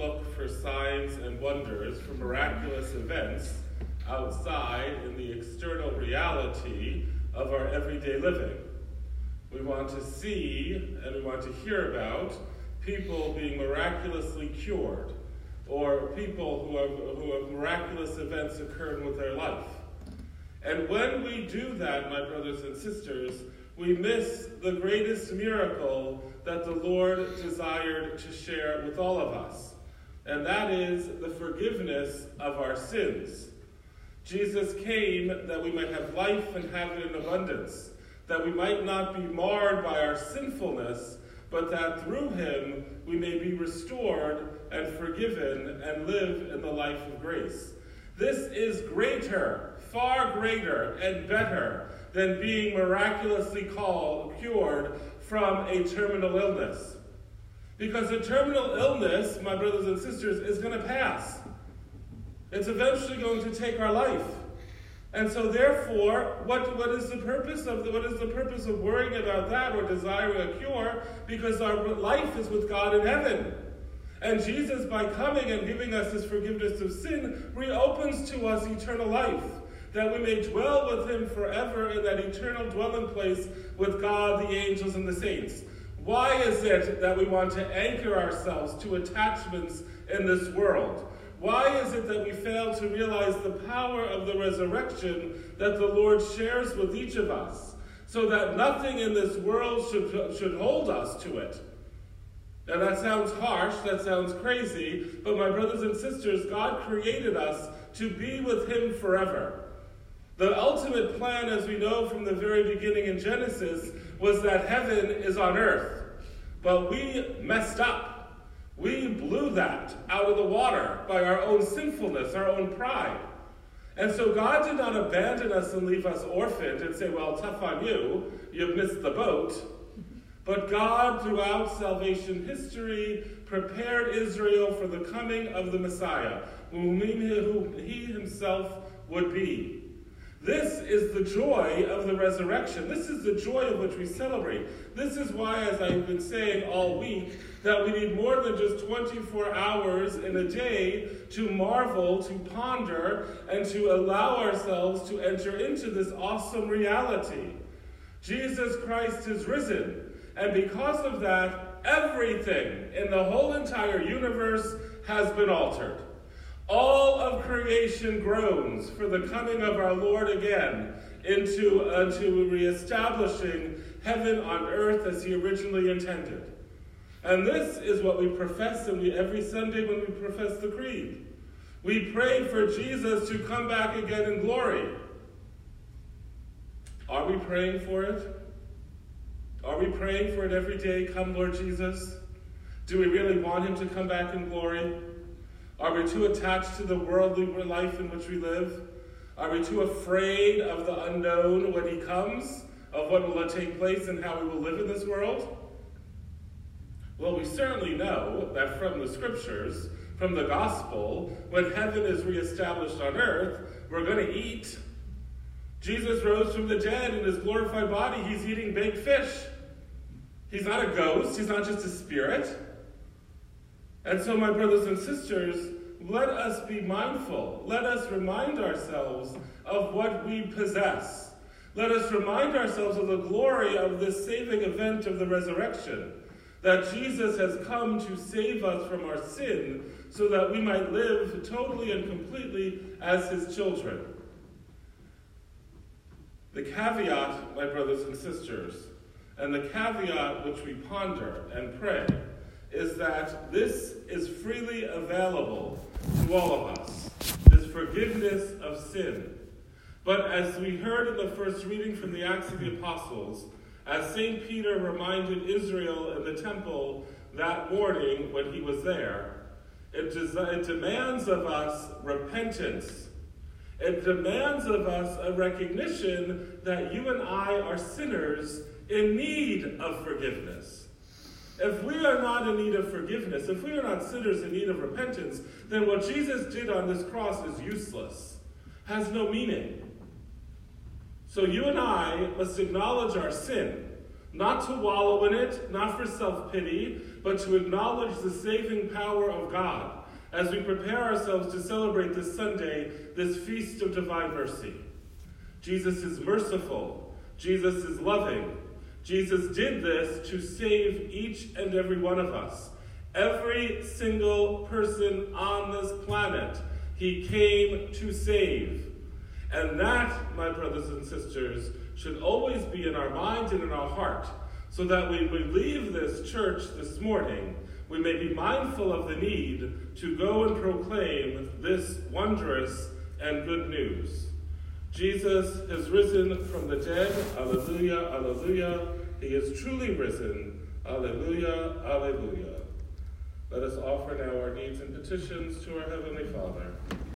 look for signs and wonders, for miraculous events outside in the external reality of our everyday living. We want to see and we want to hear about people being miraculously cured or people who have, who have miraculous events occurring with their life. And when we do that, my brothers and sisters, we miss the greatest miracle that the Lord desired to share with all of us, and that is the forgiveness of our sins. Jesus came that we might have life and have it in abundance, that we might not be marred by our sinfulness, but that through him we may be restored and forgiven and live in the life of grace. This is greater, far greater, and better than being miraculously called, cured from a terminal illness. Because a terminal illness, my brothers and sisters, is going to pass. It's eventually going to take our life. And so therefore, what, what is the purpose of the, what is the purpose of worrying about that or desiring a cure? Because our life is with God in heaven. And Jesus, by coming and giving us this forgiveness of sin, reopens to us eternal life, that we may dwell with him forever in that eternal dwelling place with God, the angels, and the saints. Why is it that we want to anchor ourselves to attachments in this world? Why is it that we fail to realize the power of the resurrection that the Lord shares with each of us, so that nothing in this world should, should hold us to it? Now, that sounds harsh, that sounds crazy, but my brothers and sisters, God created us to be with Him forever. The ultimate plan, as we know from the very beginning in Genesis, was that heaven is on earth. But we messed up. We blew that out of the water by our own sinfulness, our own pride. And so God did not abandon us and leave us orphaned and say, well, tough on you, you've missed the boat. But God, throughout salvation history, prepared Israel for the coming of the Messiah, whom he himself would be. This is the joy of the resurrection. This is the joy of which we celebrate. This is why, as I've been saying all week, that we need more than just 24 hours in a day to marvel, to ponder, and to allow ourselves to enter into this awesome reality. Jesus Christ is risen, and because of that, everything in the whole entire universe has been altered. All of creation groans for the coming of our Lord again into, into reestablishing heaven on earth as he originally intended. And this is what we profess and we, every Sunday when we profess the creed. We pray for Jesus to come back again in glory. Are we praying for it? Are we praying for it every day? Come, Lord Jesus. Do we really want him to come back in glory? Are we too attached to the worldly life in which we live? Are we too afraid of the unknown when he comes, of what will take place and how we will live in this world? Well, we certainly know that from the scriptures, from the gospel, when heaven is reestablished on earth, we're going to eat. Jesus rose from the dead in his glorified body. He's eating baked fish. He's not a ghost, he's not just a spirit. And so, my brothers and sisters, let us be mindful. Let us remind ourselves of what we possess. Let us remind ourselves of the glory of this saving event of the resurrection. That Jesus has come to save us from our sin so that we might live totally and completely as his children. The caveat, my brothers and sisters, and the caveat which we ponder and pray is that this is freely available to all of us this forgiveness of sin. But as we heard in the first reading from the Acts of the Apostles, as St. Peter reminded Israel in the temple that morning when he was there, it, des- it demands of us repentance. It demands of us a recognition that you and I are sinners in need of forgiveness. If we are not in need of forgiveness, if we are not sinners in need of repentance, then what Jesus did on this cross is useless, has no meaning. So you and I must acknowledge our sin, not to wallow in it, not for self pity, but to acknowledge the saving power of God as we prepare ourselves to celebrate this Sunday, this feast of divine mercy. Jesus is merciful, Jesus is loving. Jesus did this to save each and every one of us. Every single person on this planet, he came to save. And that, my brothers and sisters, should always be in our mind and in our heart, so that when we leave this church this morning, we may be mindful of the need to go and proclaim this wondrous and good news. Jesus has risen from the dead. Alleluia, alleluia. He is truly risen. Alleluia, alleluia. Let us offer now our needs and petitions to our Heavenly Father.